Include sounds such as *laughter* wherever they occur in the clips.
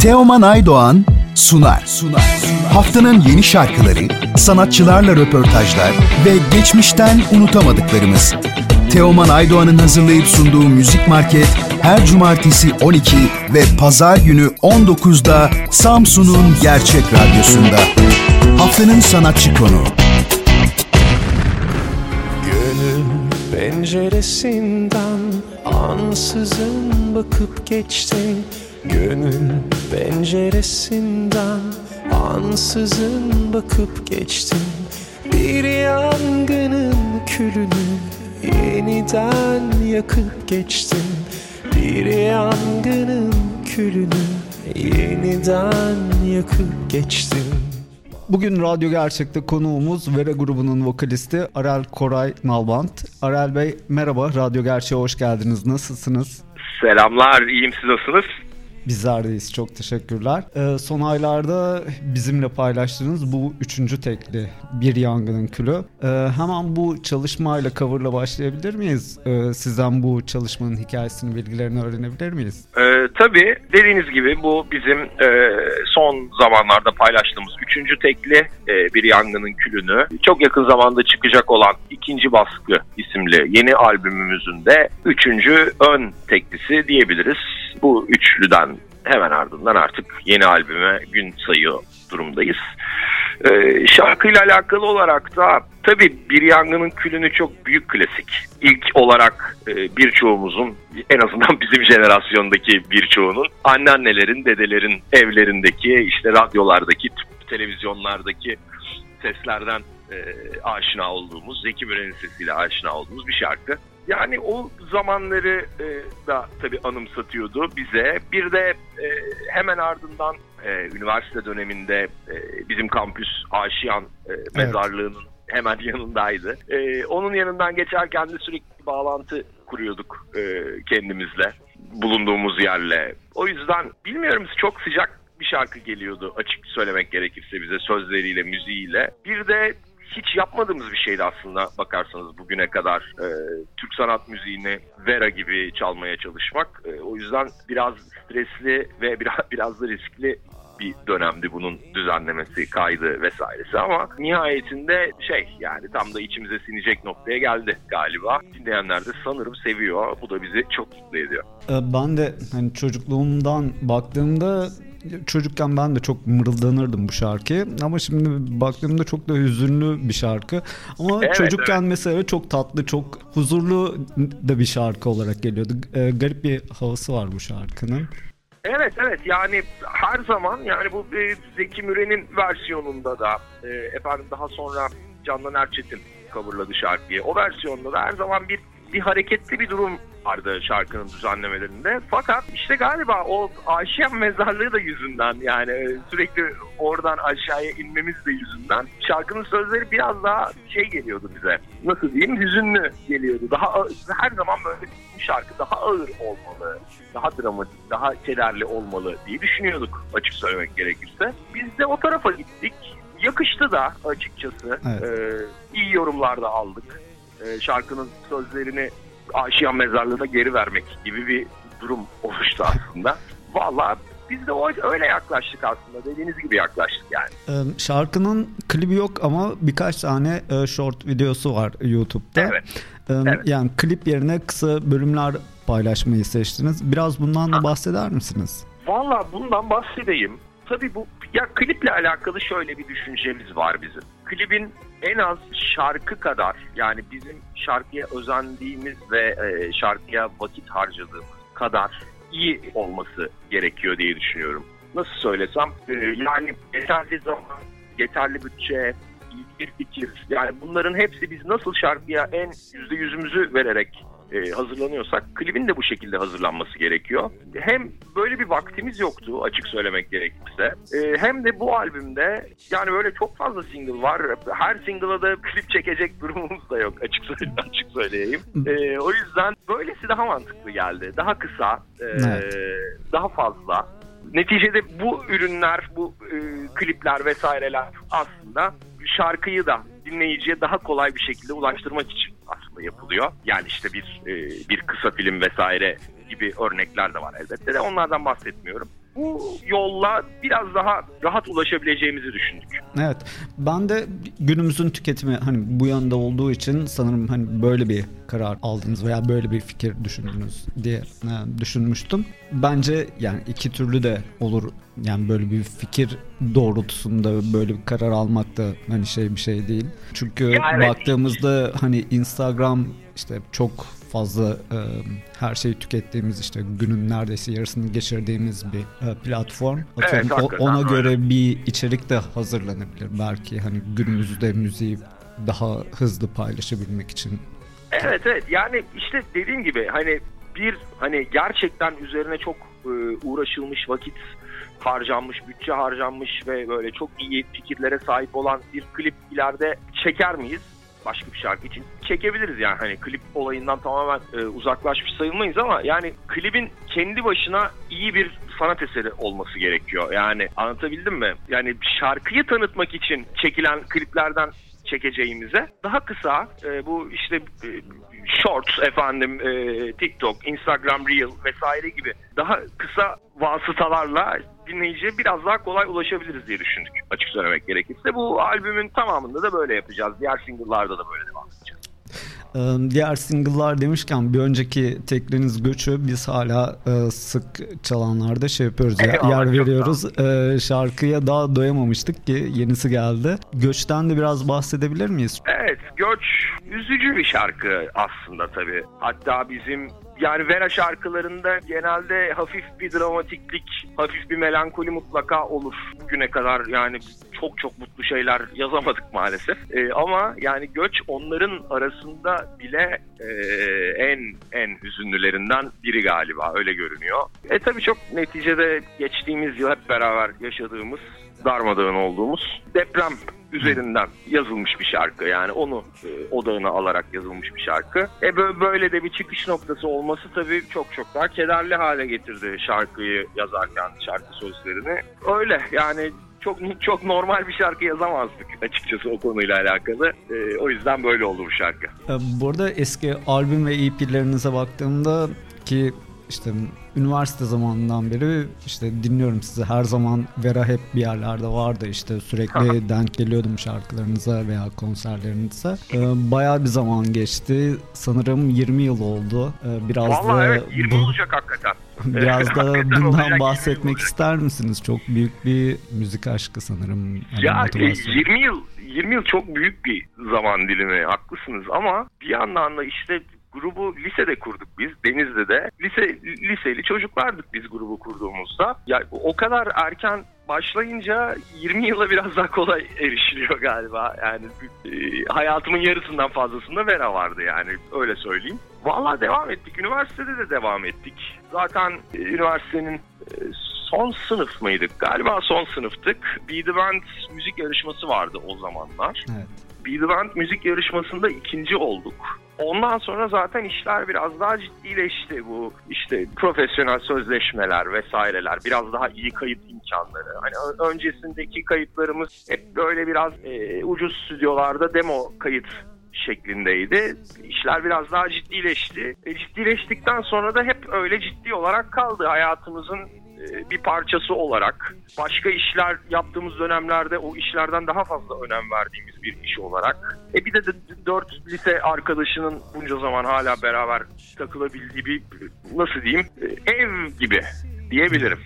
Teoman Aydoğan sunar. Sunar. Haftanın yeni şarkıları, sanatçılarla röportajlar ve geçmişten unutamadıklarımız. Teoman Aydoğan'ın hazırlayıp sunduğu Müzik Market her cumartesi 12 ve pazar günü 19'da Samsun'un Gerçek Radyosu'nda. Haftanın sanatçı konu. Gönül penceresinden ansızın bakıp geçtin Gönül penceresinden ansızın bakıp geçtin Bir yangının külünü yeniden yakıp geçtin Bir yangının külünü yeniden yakıp geçtin Bugün Radyo Gerçek'te konuğumuz Vera grubunun vokalisti Arel Koray Nalbant. Arel Bey merhaba, Radyo Gerçek'e hoş geldiniz. Nasılsınız? Selamlar, iyiyim siz nasılsınız? Bizler deyiz. Çok teşekkürler. Ee, son aylarda bizimle paylaştığınız bu üçüncü tekli Bir Yangının Külü. Ee, hemen bu çalışmayla, coverla başlayabilir miyiz? Ee, sizden bu çalışmanın hikayesini, bilgilerini öğrenebilir miyiz? Ee, tabii dediğiniz gibi bu bizim e, son zamanlarda paylaştığımız üçüncü tekli e, Bir Yangının Külünü. Çok yakın zamanda çıkacak olan ikinci baskı isimli yeni albümümüzün de üçüncü ön teklisi diyebiliriz. Bu üçlüden hemen ardından artık yeni albüme gün sayıyor durumdayız. Ee, şarkıyla alakalı olarak da tabii Bir Yangının Külünü çok büyük klasik. İlk olarak e, birçoğumuzun en azından *laughs* bizim jenerasyondaki birçoğunun anneannelerin, dedelerin evlerindeki işte radyolardaki, televizyonlardaki seslerden e, aşina olduğumuz, Zeki Müren'in sesiyle aşina olduğumuz bir şarkı. Yani o zamanları e, da tabii anımsatıyordu bize. Bir de e, hemen ardından e, üniversite döneminde e, bizim kampüs Aşiyan e, mezarlığının hemen *laughs* yanındaydı. E, onun yanından geçerken de sürekli bağlantı kuruyorduk e, kendimizle, bulunduğumuz yerle. O yüzden bilmiyorum çok sıcak bir şarkı geliyordu açık söylemek gerekirse bize sözleriyle, müziğiyle. Bir de hiç yapmadığımız bir şeydi aslında bakarsanız bugüne kadar e, Türk sanat müziğini Vera gibi çalmaya çalışmak. E, o yüzden biraz stresli ve *laughs* biraz biraz da riskli bir dönemdi bunun düzenlemesi, kaydı vesairesi ama nihayetinde şey yani tam da içimize sinecek noktaya geldi galiba. Dinleyenler de sanırım seviyor. Bu da bizi çok mutlu ediyor. Ben de hani çocukluğumdan baktığımda çocukken ben de çok mırıldanırdım bu şarkıyı ama şimdi baktığımda çok da hüzünlü bir şarkı ama Evet, çocukken evet. mesela çok tatlı çok huzurlu da bir şarkı olarak geliyordu Ee, garip bir havası var bu şarkının Evet evet yani her zaman yani bu e, Zeki Müren'in versiyonunda da e, efendim daha sonra Candan Erçetin coverladı şarkıyı. O versiyonda da her zaman bir bir hareketli bir durum vardı şarkının düzenlemelerinde. Fakat işte galiba o Aşiyan mezarlığı da yüzünden yani e, sürekli oradan aşağıya inmemiz de yüzünden şarkının sözleri biraz daha şey geliyordu bize. Nasıl diyeyim? Hüzünlü geliyordu. Daha her zaman böyle bir şarkı daha ağır olmalı, daha dramatik, daha kederli olmalı diye düşünüyorduk açık söylemek gerekirse. Biz de o tarafa gittik. Yakıştı da açıkçası. Evet. Ee, iyi yorumlar da aldık. Ee, şarkının sözlerini Aşiyan Mezarlığı'na geri vermek gibi bir durum oluştu aslında. *laughs* Valla biz de öyle yaklaştık aslında. Dediğiniz gibi yaklaştık yani. Ee, şarkının klibi yok ama birkaç tane e, short videosu var YouTube'da Evet. Ee, Evet. yani klip yerine kısa bölümler paylaşmayı seçtiniz biraz bundan da bahseder misiniz? Valla bundan bahsedeyim. Tabii bu ya kliple alakalı şöyle bir düşüncemiz var bizim. Klibin en az şarkı kadar yani bizim şarkıya özendiğimiz ve e, şarkıya vakit harcadığımız kadar iyi olması gerekiyor diye düşünüyorum. Nasıl söylesem e, yani yeterli zaman, yeterli bütçe, bir fikir yani bunların hepsi biz nasıl şarkıya en yüzde yüzümüzü vererek e, hazırlanıyorsak klibin de bu şekilde hazırlanması gerekiyor. Hem böyle bir vaktimiz yoktu açık söylemek gerekirse. E, hem de bu albümde yani böyle çok fazla single var. Her single'a da klip çekecek durumumuz da yok açık söyle *laughs* açık söyleyeyim. E, o yüzden böylesi daha mantıklı geldi. Daha kısa, e, Evet. daha fazla. Neticede bu ürünler, bu e, klipler vesaireler aslında şarkıyı da dinleyiciye daha kolay bir şekilde ulaştırmak için aslında yapılıyor. Yani işte bir e, bir kısa film vesaire gibi örnekler de var elbette de onlardan bahsetmiyorum. Bu yolla biraz daha rahat ulaşabileceğimizi düşündük. Evet. Ben de günümüzün tüketimi hani bu yönde olduğu için sanırım hani böyle bir karar aldınız veya böyle bir fikir düşündünüz diye e, düşünmüştüm. Bence yani iki türlü de olur. Yani böyle bir fikir doğrultusunda böyle bir karar almak da hani şey bir şey değil. Çünkü Ya evet. baktığımızda hani Instagram işte çok fazla e, her şeyi tükettiğimiz işte günün neredeyse yarısını geçirdiğimiz bir e, platform. Atıyorum, o- hakikaten ona öyle. göre bir içerik de hazırlanabilir belki hani günümüzde müziği daha hızlı paylaşabilmek için. Evet evet yani işte dediğim gibi hani bir hani gerçekten üzerine çok e, uğraşılmış vakit harcanmış, bütçe harcanmış ve böyle çok iyi fikirlere sahip olan bir klip ileride çeker miyiz? Başka bir şarkı için çekebiliriz yani hani klip olayından tamamen e, uzaklaşmış sayılmayız ama yani klibin kendi başına iyi bir sanat eseri olması gerekiyor. Yani anlatabildim mi? Yani şarkıyı tanıtmak için çekilen kliplerden çekeceğimize daha kısa e, bu işte e, shorts efendim e, TikTok, Instagram Reel vesaire gibi daha kısa vasıtalarla dinleyiciye biraz daha kolay ulaşabiliriz diye düşündük açık söylemek gerekirse. Bu albümün tamamında da böyle yapacağız. Diğer single'larda da böyle devam edeceğiz. Ee, Diğer single'lar demişken bir önceki tekliniz Göçü biz hala e, sık çalanlarda şey yapıyoruz ya, yer veriyoruz. Ee, şarkıya daha doyamamıştık ki yenisi geldi. Göçten de biraz bahsedebilir miyiz? Evet, Göç üzücü bir şarkı aslında tabii. Hatta bizim yani Vera şarkılarında genelde hafif bir dramatiklik, hafif bir melankoli mutlaka olur. Bugüne kadar yani çok çok mutlu şeyler yazamadık maalesef. Ee, ama yani Göç onların arasında bile e, en en hüzünlülerinden biri galiba öyle görünüyor. E tabii çok neticede geçtiğimiz yıl hep beraber yaşadığımız darmadağın olduğumuz deprem üzerinden yazılmış bir şarkı. Yani onu e, odağına alarak yazılmış bir şarkı. E bö- böyle de bir çıkış noktası olması tabii çok çok daha kederli hale getirdi şarkıyı yazarken şarkı sözlerini. Öyle yani çok çok normal bir şarkı yazamazdık açıkçası o konuyla alakalı. E, o yüzden böyle oldu bu şarkı. Ee, Bu arada eski albüm ve EP'lerinize baktığımda ki işte üniversite zamanından beri işte dinliyorum sizi her zaman Vera hep bir yerlerde vardı işte sürekli denk geliyordum şarkılarınıza veya konserlerinize. Ee, bayağı bir zaman geçti. Sanırım 20 yıl oldu. Ee, biraz Vallahi da evet 20 bu- olacak hakikaten. *laughs* biraz da bundan 20 bahsetmek ister misiniz? Çok büyük bir müzik aşkı sanırım. Yani Ya e, motivasyon. 20 yıl 20 yıl çok büyük bir zaman dilimi haklısınız ama bir yandan da işte grubu lisede kurduk biz Denizli'de de. Lise liseli çocuklardık biz grubu kurduğumuzda. Ya o kadar erken başlayınca 20 yıla biraz daha kolay erişiliyor galiba. Yani e, hayatımın yarısından fazlasında Vera vardı yani öyle söyleyeyim. Vallahi devam ettik. Üniversitede de devam ettik. Zaten e, üniversitenin e, son sınıf mıydık? Galiba son sınıftık. Be The Band müzik yarışması vardı o zamanlar. Evet. Band müzik yarışmasında ikinci olduk. Ondan sonra zaten işler biraz daha ciddileşti bu işte profesyonel sözleşmeler vesaireler biraz daha iyi kayıt imkanları. Hani öncesindeki kayıtlarımız hep böyle biraz e, ucuz stüdyolarda demo kayıt şeklindeydi. İşler biraz daha ciddileşti. E, ciddileştikten sonra da hep öyle ciddi olarak kaldı hayatımızın bir parçası olarak. Başka işler yaptığımız dönemlerde o işlerden daha fazla önem verdiğimiz bir iş olarak. E bir de, dört lise arkadaşının bunca zaman hala beraber takılabildiği bir nasıl diyeyim e, ev gibi diyebilirim.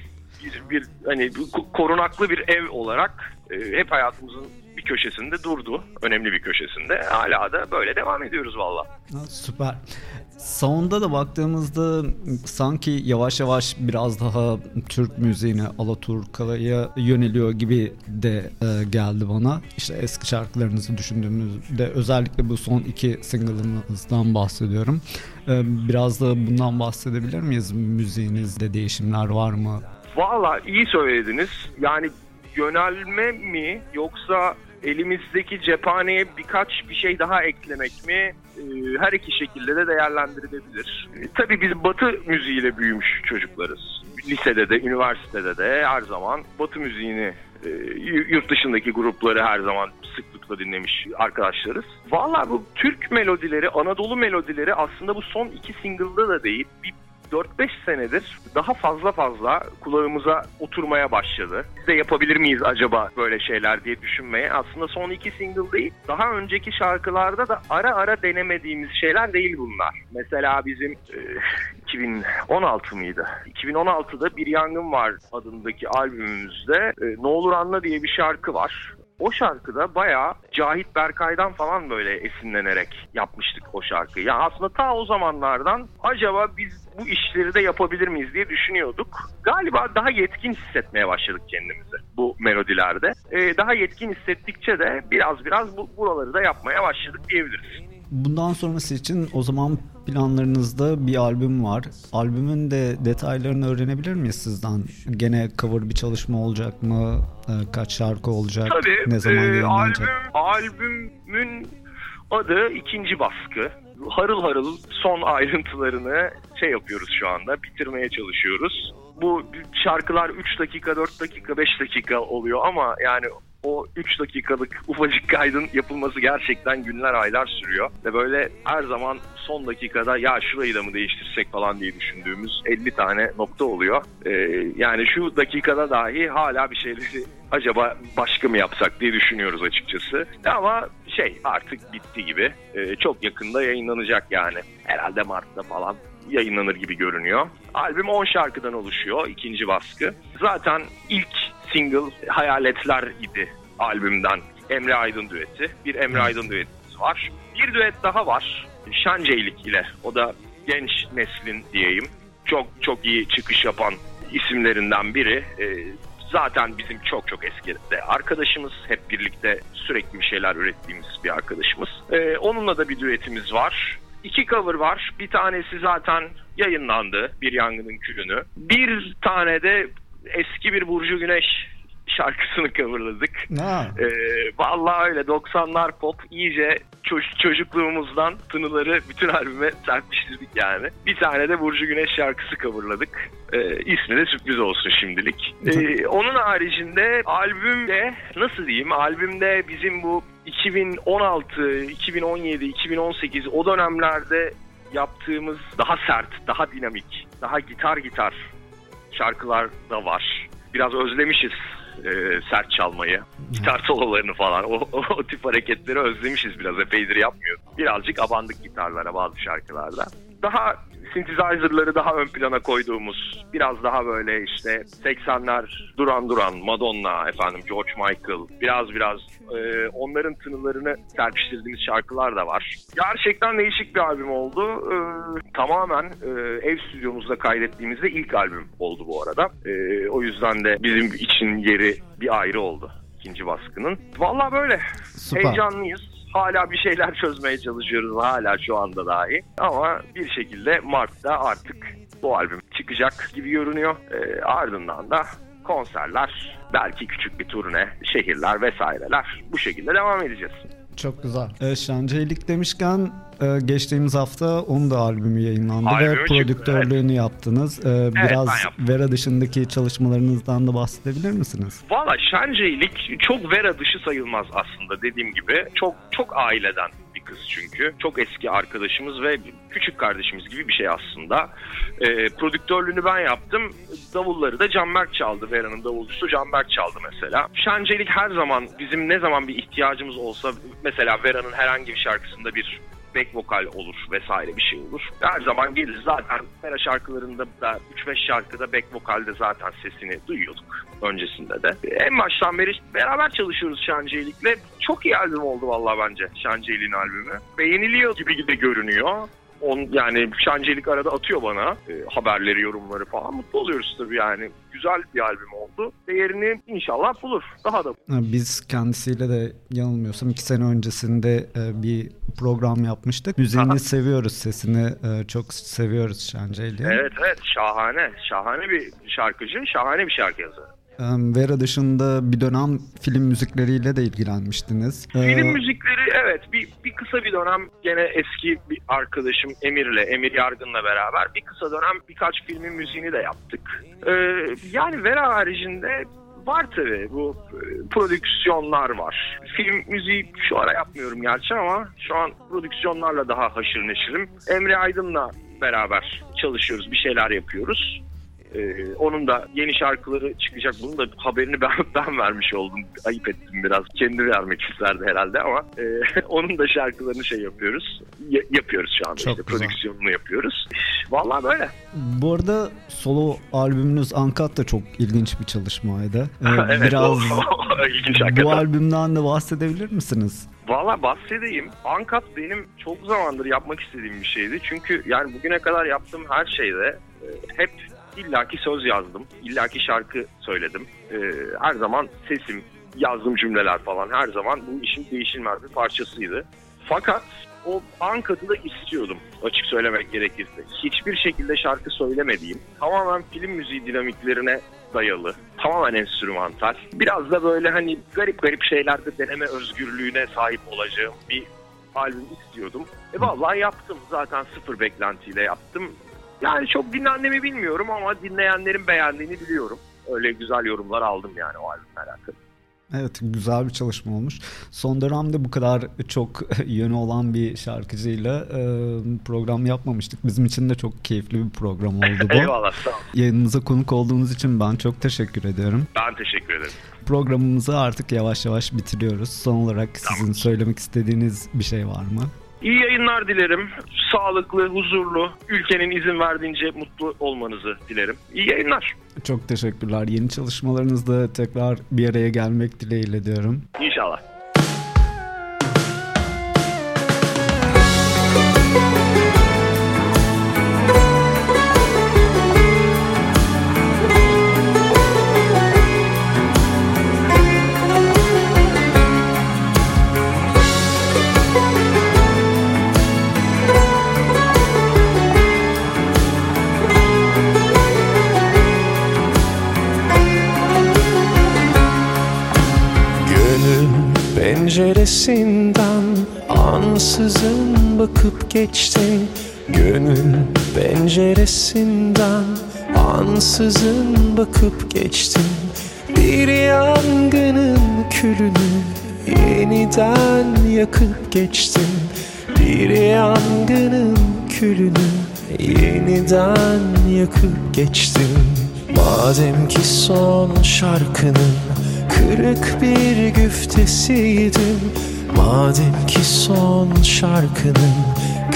Bir, bir hani korunaklı bir ev olarak e, hep hayatımızın bir köşesinde durdu. Önemli bir köşesinde. Hala da böyle devam ediyoruz valla. Süper. Sound'a da baktığımızda sanki yavaş yavaş biraz daha Türk müziğine, Alaturka'ya yöneliyor gibi de e, geldi bana. İşte eski şarkılarınızı düşündüğümüzde özellikle bu son iki single'ınızdan bahsediyorum. E, biraz da bundan bahsedebilir miyiz? Müziğinizde değişimler var mı? Valla iyi söylediniz. Yani yönelme mi yoksa elimizdeki cephaneye birkaç bir şey daha eklemek mi Ee, her iki şekilde de değerlendirilebilir. Ee, Tabii biz batı müziğiyle büyümüş çocuklarız. Lisede de, üniversitede de her zaman batı müziğini e, yurt dışındaki grupları her zaman sıklıkla dinlemiş arkadaşlarız. Valla bu Türk melodileri, Anadolu melodileri aslında bu son iki single'da da değil. Bir 4-5 senedir daha fazla fazla kulağımıza oturmaya başladı. Biz de yapabilir miyiz acaba böyle şeyler diye düşünmeye. Aslında son iki single değil, daha önceki şarkılarda da ara ara denemediğimiz şeyler değil bunlar. Mesela bizim e, 2016 mıydı? 2016'da Bir Yangın Var adındaki albümümüzde e, Ne Olur Anla diye bir şarkı var. O şarkıda bayağı Cahit Berkay'dan falan böyle esinlenerek yapmıştık o şarkıyı. Yani aslında ta o zamanlardan acaba biz bu işleri de yapabilir miyiz diye düşünüyorduk. Galiba daha yetkin hissetmeye başladık kendimizi bu melodilerde. Ee, daha yetkin hissettikçe de biraz biraz bu, buraları da yapmaya başladık diyebiliriz. Bundan sonrası için o zaman planlarınızda bir albüm var. Albümün de detaylarını öğrenebilir miyiz sizden? Gene cover bir çalışma olacak mı? Ee, kaç şarkı olacak? Tabii. ne zaman e, yayınlanacak? albüm, albümün adı ikinci baskı. Harıl harıl son ayrıntılarını şey yapıyoruz şu anda. Bitirmeye çalışıyoruz. Bu şarkılar 3 dakika, 4 dakika, 5 dakika oluyor ama yani o 3 dakikalık *laughs* ufacık kaydın yapılması gerçekten günler aylar sürüyor. Ve böyle her zaman son dakikada ya şurayı da mı değiştirsek falan diye düşündüğümüz 50 tane nokta oluyor. Ee, yani şu dakikada dahi hala bir şeyleri *laughs* acaba başka mı yapsak diye düşünüyoruz açıkçası. Ama şey artık bitti gibi. Ee, çok yakında yayınlanacak yani. Herhalde Mart'ta falan yayınlanır gibi görünüyor. Albüm 10 şarkıdan oluşuyor ikinci baskı. Zaten ilk single Hayaletler idi albümden. Emre Aydın düeti. Bir Emre Aydın düetimiz var. Bir düet daha var. Şanceylik ile. O da genç neslin diyeyim. Çok çok iyi çıkış yapan isimlerinden biri. Ee, zaten bizim çok çok eski de arkadaşımız. Hep birlikte sürekli bir şeyler ürettiğimiz bir arkadaşımız. Ee, onunla da bir düetimiz var. İki cover var. Bir tanesi zaten yayınlandı. Bir Yangının Külünü. Bir tane de eski bir Burcu Güneş şarkısını coverladık. Ee, vallahi öyle 90'lar pop iyice çocukluğumuzdan tınıları bütün albüme serpiştirdik yani. Bir tane de Burcu Güneş şarkısı coverladık. Ee, ismi de sürpriz olsun şimdilik. Ee, onun haricinde albümde nasıl diyeyim albümde bizim bu 2016, 2017, 2018 o dönemlerde yaptığımız daha sert, daha dinamik, daha gitar gitar şarkılar da var. Biraz özlemişiz e, sert çalmayı. Gitar sololarını falan. O, o, o tip hareketleri özlemişiz biraz. Epeydir yapmıyorduk. Birazcık abandık gitarlara bazı şarkılarda. Daha synthesizer'ları daha ön plana koyduğumuz biraz daha böyle işte 80'ler Duran Duran, Madonna, efendim George Michael biraz biraz e, onların tınılarını serpiştirdiğimiz şarkılar da var. Gerçekten değişik bir albüm oldu. E, tamamen e, ev stüdyomuzda kaydettiğimizde ilk albüm oldu bu arada. E, o yüzden de bizim için yeri bir ayrı oldu ikinci baskının. Vallahi böyle. Süper. Heyecanlıyız. Hala bir şeyler çözmeye çalışıyoruz hala şu anda dahi. Ama bir şekilde Mart'ta artık bu albüm çıkacak gibi görünüyor. Ee, ardından da konserler, belki küçük bir turne, şehirler vesaireler bu şekilde devam edeceğiz. Çok güzel. Ee, Şancaylık demişken e, geçtiğimiz hafta onun da albümü yayınlandı Albümü ve çıktı, prodüktörlüğünü yaptınız. Ee, ben biraz yaptım. Vera dışındaki çalışmalarınızdan da bahsedebilir misiniz? Valla Şancaylık çok Vera dışı sayılmaz aslında dediğim gibi. Çok çok aileden bir kız çünkü. Çok eski arkadaşımız ve küçük kardeşimiz gibi bir şey aslında. Ee, prodüktörlüğünü ben yaptım. Davulları da Canberk çaldı. Vera'nın davulcusu Canberk çaldı mesela. Şancaylık her zaman bizim ne zaman bir ihtiyacımız olsa mesela Vera'nın herhangi bir şarkısında bir back vokal olur vesaire bir şey olur. Her zaman gelir zaten Vera şarkılarında da 3-5 şarkıda back vokalde zaten sesini duyuyorduk öncesinde de. En baştan beri beraber çalışıyoruz Şancaylık'le. Çok iyi albüm oldu vallahi bence Şancaylık'ın albümü. Beğeniliyor gibi de görünüyor. On, yani Şancaylık arada atıyor bana e, haberleri, yorumları falan. Mutlu oluyoruz tabii yani. Güzel bir albüm oldu. Değerini inşallah bulur. Daha da Biz kendisiyle de yanılmıyorsam iki sene öncesinde e, bir program yapmıştık. Müziğini *laughs* seviyoruz, sesini e, çok seviyoruz Şancaylık'ın. Evet evet şahane. Şahane bir şarkıcı, şahane bir şarkı yazarı. Ee, Vera dışında bir dönem film müzikleriyle de ilgilenmiştiniz. Ee, Film müzikleri evet bir, bir kısa bir dönem gene eski bir arkadaşım Emir'le, Emir Yargın'la beraber bir kısa dönem birkaç filmin müziğini de yaptık. Ee, yani Vera haricinde var tabii bu e, prodüksiyonlar var. Film müziği şu ara yapmıyorum gerçi ama şu an prodüksiyonlarla daha haşır neşirim. Emre Aydın'la beraber çalışıyoruz, bir şeyler yapıyoruz. Ee, onun da yeni şarkıları çıkacak. Bunun da haberini *laughs* ben, ben vermiş oldum. Ayıp ettim biraz. Kendi vermek isterdi herhalde ama e, *laughs* onun da şarkılarını şey yapıyoruz. Ya, yapıyoruz şu anda. Çok işte güzel. prodüksiyonunu yapıyoruz. Vallahi böyle. Bu arada solo albümünüz Uncut da çok ilginç bir çalışmaydı. Ee, *laughs* evet, Biraz o, o, ilginç bu albümden de bahsedebilir misiniz? Valla bahsedeyim. Uncut benim çok zamandır yapmak istediğim bir şeydi. Çünkü yani bugüne kadar yaptığım her şeyde e, hep illaki söz yazdım. illaki şarkı söyledim. E, her zaman sesim, yazdığım cümleler falan her zaman bu işin değişilmez bir parçasıydı. Fakat o Uncut'ı da istiyordum açık söylemek gerekirse. Hiçbir şekilde şarkı söylemediğim, tamamen film müziği dinamiklerine dayalı, tamamen enstrümantal. Biraz da böyle hani garip garip şeylerde deneme özgürlüğüne sahip olacağım bir albüm istiyordum. E vallahi yaptım. Zaten sıfır beklentiyle yaptım. Yani çok dinlendiğimi bilmiyorum ama dinleyenlerin beğendiğini biliyorum. Öyle güzel yorumlar aldım yani o albümle alakalı. Evet güzel bir çalışma olmuş. Son dönemde bu kadar çok *laughs* yönü olan bir şarkıcıyla e, program yapmamıştık. Bizim için de çok keyifli bir program oldu bu. *laughs* Eyvallah sağ ol. Yayınımıza konuk olduğunuz için ben çok teşekkür ediyorum. Ben teşekkür ederim. Programımızı artık yavaş yavaş bitiriyoruz. Son olarak sizin söylemek istediğiniz bir şey var mı? İyi yayınlar dilerim. Sağlıklı, huzurlu, ülkenin izin verdiğince mutlu olmanızı dilerim. İyi yayınlar. Çok teşekkürler. Yeni çalışmalarınızda tekrar bir araya gelmek dileğiyle diyorum. İnşallah. Penceresinden ansızın bakıp geçtin Gönül penceresinden ansızın bakıp geçtin Bir yangının külünü yeniden yakıp geçtin Bir yangının külünü yeniden yakıp geçtin Madem ki son şarkının Kırık bir güftesiydim Madem ki son şarkının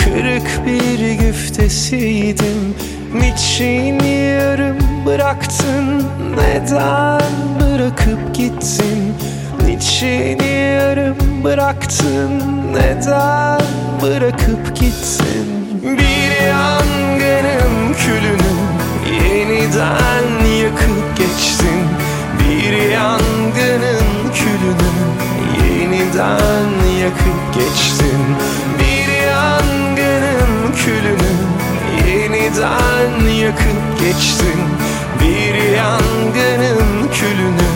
Kırık bir güftesiydim. Niçin yarım bıraktın? Neden bırakıp gittin? Niçin yarım bıraktın? Neden bırakıp gittin? Bir yangının külünü Yeniden yakıp geçtin bir yangının külünü yeniden yakıp geçtin. Bir yangının külünü yeniden yakıp geçtin. Bir yangının külünü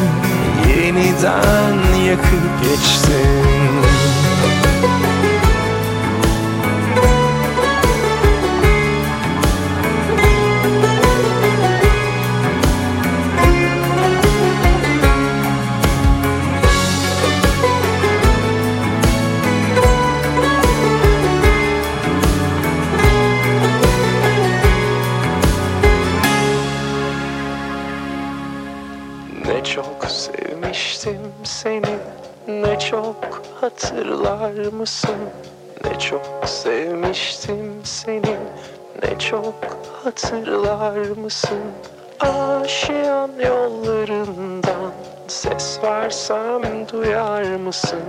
yeniden yakıp geçtin Ne çok hatırlar mısın? Ne çok sevmiştim seni. Ne çok hatırlar mısın? Aşiyan yollarından Ses versem duyar mısın?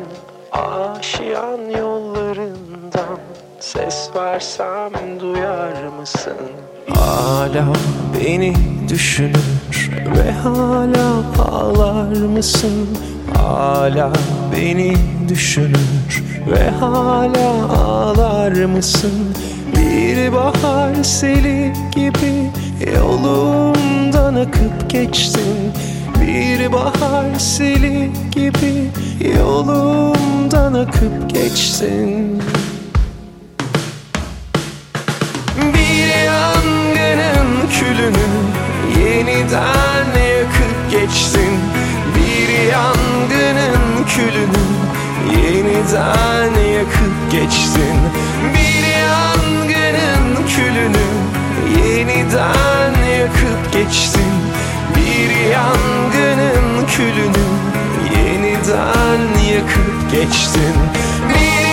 Aşiyan yollarından Ses versem duyar mısın? Hala beni düşünür ve hala ağlar mısın? Hala beni düşünür ve hala ağlar mısın? Bir bahar seli gibi yolumdan akıp geçtin. Bir bahar seli gibi yolumdan akıp geçtin. Bir yangının külünü yeniden yakıp geçtin yangının külünü yeniden yakıp geçtin Bir yangının külünü yeniden yakıp geçtin Bir yangının külünü yeniden yakıp geçtin Bir